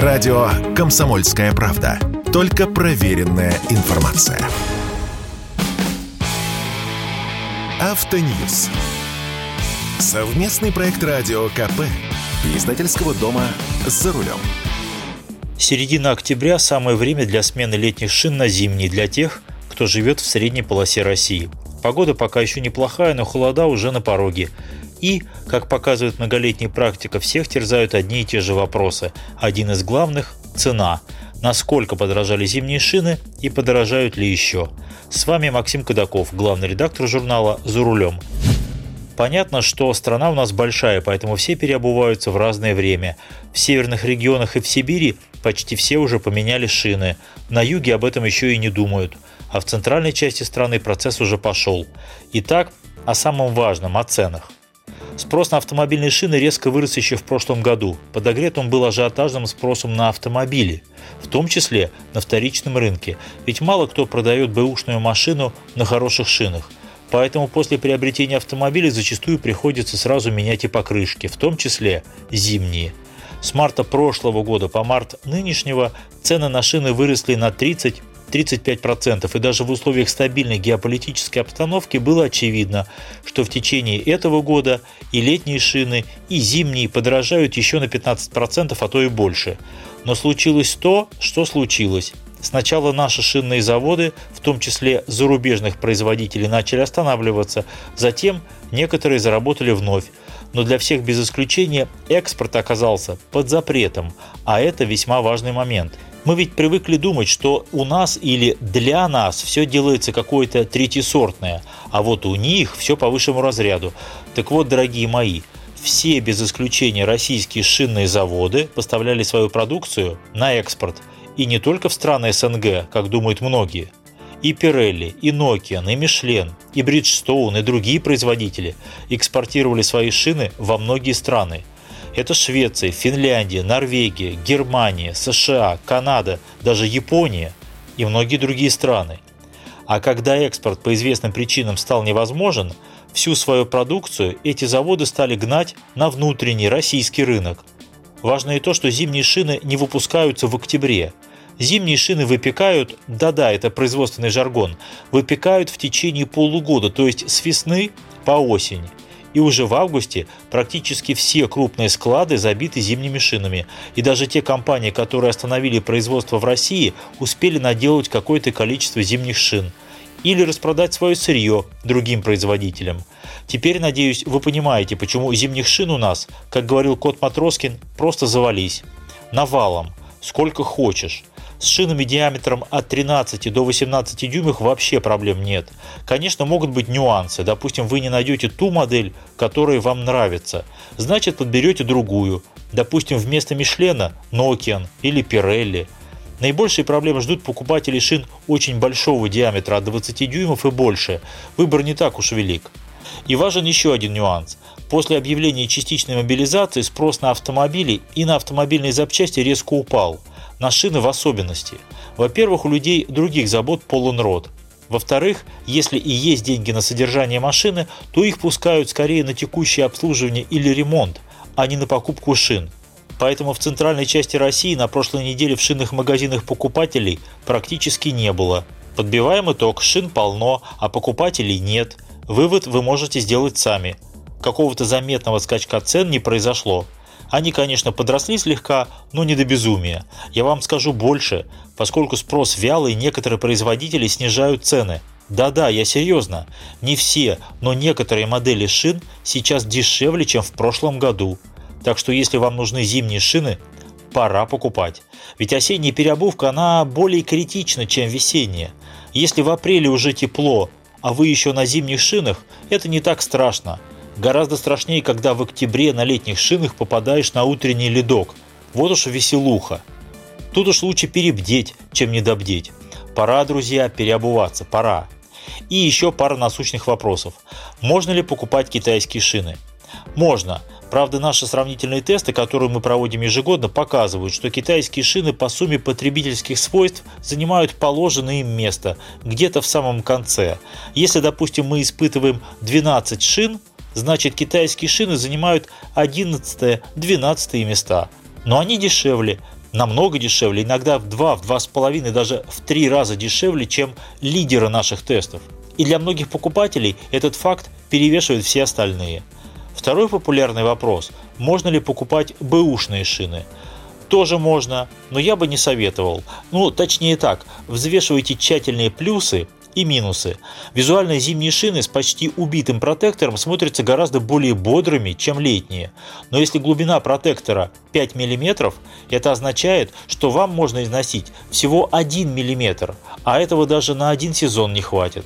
Радио «Комсомольская правда». Только проверенная информация. Автоньюз. Совместный проект радио КП. Издательского дома «За рулем». Середина октября – самое время для смены летних шин на зимние для тех, кто живет в средней полосе России. Погода пока еще неплохая, но холода уже на пороге. И, как показывает многолетняя практика, всех терзают одни и те же вопросы. Один из главных – цена. Насколько подорожали зимние шины и подорожают ли еще? С вами Максим Кадаков, главный редактор журнала «За рулем». Понятно, что страна у нас большая, поэтому все переобуваются в разное время. В северных регионах и в Сибири почти все уже поменяли шины. На юге об этом еще и не думают. А в центральной части страны процесс уже пошел. Итак, о самом важном, о ценах. Спрос на автомобильные шины резко вырос еще в прошлом году. Подогрет он был ажиотажным спросом на автомобили, в том числе на вторичном рынке, ведь мало кто продает бэушную машину на хороших шинах – Поэтому после приобретения автомобиля зачастую приходится сразу менять и покрышки, в том числе зимние. С марта прошлого года по март нынешнего цены на шины выросли на 30 35%, и даже в условиях стабильной геополитической обстановки было очевидно, что в течение этого года и летние шины, и зимние подорожают еще на 15%, а то и больше. Но случилось то, что случилось. Сначала наши шинные заводы, в том числе зарубежных производителей, начали останавливаться, затем некоторые заработали вновь. Но для всех без исключения экспорт оказался под запретом, а это весьма важный момент. Мы ведь привыкли думать, что у нас или для нас все делается какое-то третьесортное, а вот у них все по высшему разряду. Так вот, дорогие мои, все без исключения российские шинные заводы поставляли свою продукцию на экспорт – и не только в страны СНГ, как думают многие. И Pirelli, и Nokian, и Michelin, и Bridgestone, и другие производители экспортировали свои шины во многие страны. Это Швеция, Финляндия, Норвегия, Германия, США, Канада, даже Япония и многие другие страны. А когда экспорт по известным причинам стал невозможен, всю свою продукцию эти заводы стали гнать на внутренний российский рынок. Важно и то, что зимние шины не выпускаются в октябре, Зимние шины выпекают, да-да, это производственный жаргон, выпекают в течение полугода, то есть с весны по осень. И уже в августе практически все крупные склады забиты зимними шинами. И даже те компании, которые остановили производство в России, успели наделать какое-то количество зимних шин. Или распродать свое сырье другим производителям. Теперь, надеюсь, вы понимаете, почему зимних шин у нас, как говорил кот Матроскин, просто завались. Навалом. Сколько хочешь. С шинами диаметром от 13 до 18 дюймов вообще проблем нет. Конечно, могут быть нюансы. Допустим, вы не найдете ту модель, которая вам нравится. Значит, подберете другую. Допустим, вместо Мишлена Nokian или Pirelli. Наибольшие проблемы ждут покупателей шин очень большого диаметра, от 20 дюймов и больше. Выбор не так уж велик. И важен еще один нюанс. После объявления частичной мобилизации спрос на автомобили и на автомобильные запчасти резко упал – на шины в особенности. Во-первых, у людей других забот полон рот. Во-вторых, если и есть деньги на содержание машины, то их пускают скорее на текущее обслуживание или ремонт, а не на покупку шин. Поэтому в центральной части России на прошлой неделе в шинных магазинах покупателей практически не было. Подбиваем итог, шин полно, а покупателей нет. Вывод вы можете сделать сами. Какого-то заметного скачка цен не произошло. Они, конечно, подросли слегка, но не до безумия. Я вам скажу больше, поскольку спрос вялый, некоторые производители снижают цены. Да-да, я серьезно. Не все, но некоторые модели шин сейчас дешевле, чем в прошлом году. Так что если вам нужны зимние шины, пора покупать. Ведь осенняя переобувка, она более критична, чем весенняя. Если в апреле уже тепло, а вы еще на зимних шинах, это не так страшно. Гораздо страшнее, когда в октябре на летних шинах попадаешь на утренний ледок. Вот уж веселуха. Тут уж лучше перебдеть, чем недобдеть. Пора, друзья, переобуваться, пора. И еще пара насущных вопросов. Можно ли покупать китайские шины? Можно. Правда, наши сравнительные тесты, которые мы проводим ежегодно, показывают, что китайские шины по сумме потребительских свойств занимают положенное им место, где-то в самом конце. Если, допустим, мы испытываем 12 шин, значит китайские шины занимают 11-12 места. Но они дешевле, намного дешевле, иногда в 2, в 2,5, даже в 3 раза дешевле, чем лидеры наших тестов. И для многих покупателей этот факт перевешивает все остальные. Второй популярный вопрос – можно ли покупать бэушные шины? Тоже можно, но я бы не советовал. Ну, точнее так, взвешивайте тщательные плюсы и минусы. Визуальные зимние шины с почти убитым протектором смотрятся гораздо более бодрыми, чем летние. Но если глубина протектора 5 мм, это означает, что вам можно износить всего 1 мм, а этого даже на один сезон не хватит.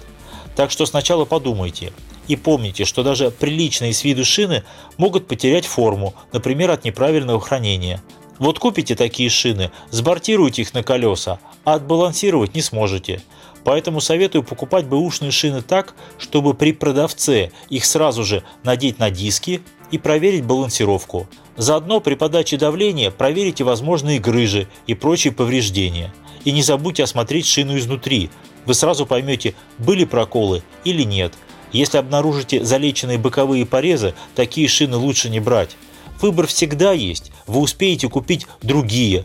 Так что сначала подумайте. И помните, что даже приличные с виду шины могут потерять форму, например, от неправильного хранения. Вот купите такие шины, сбортируйте их на колеса, а отбалансировать не сможете – Поэтому советую покупать бэушные шины так, чтобы при продавце их сразу же надеть на диски и проверить балансировку. Заодно при подаче давления проверите возможные грыжи и прочие повреждения. И не забудьте осмотреть шину изнутри. Вы сразу поймете, были проколы или нет. Если обнаружите залеченные боковые порезы, такие шины лучше не брать. Выбор всегда есть, вы успеете купить другие.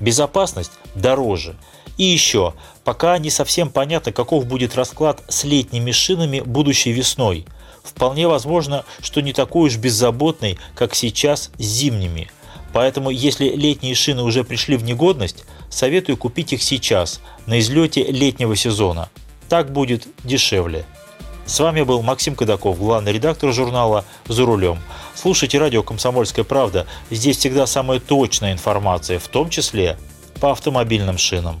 Безопасность дороже. И еще, пока не совсем понятно, каков будет расклад с летними шинами будущей весной. Вполне возможно, что не такой уж беззаботный, как сейчас с зимними. Поэтому, если летние шины уже пришли в негодность, советую купить их сейчас, на излете летнего сезона. Так будет дешевле. С вами был Максим Кадаков, главный редактор журнала «За рулем». Слушайте радио «Комсомольская правда». Здесь всегда самая точная информация, в том числе по автомобильным шинам.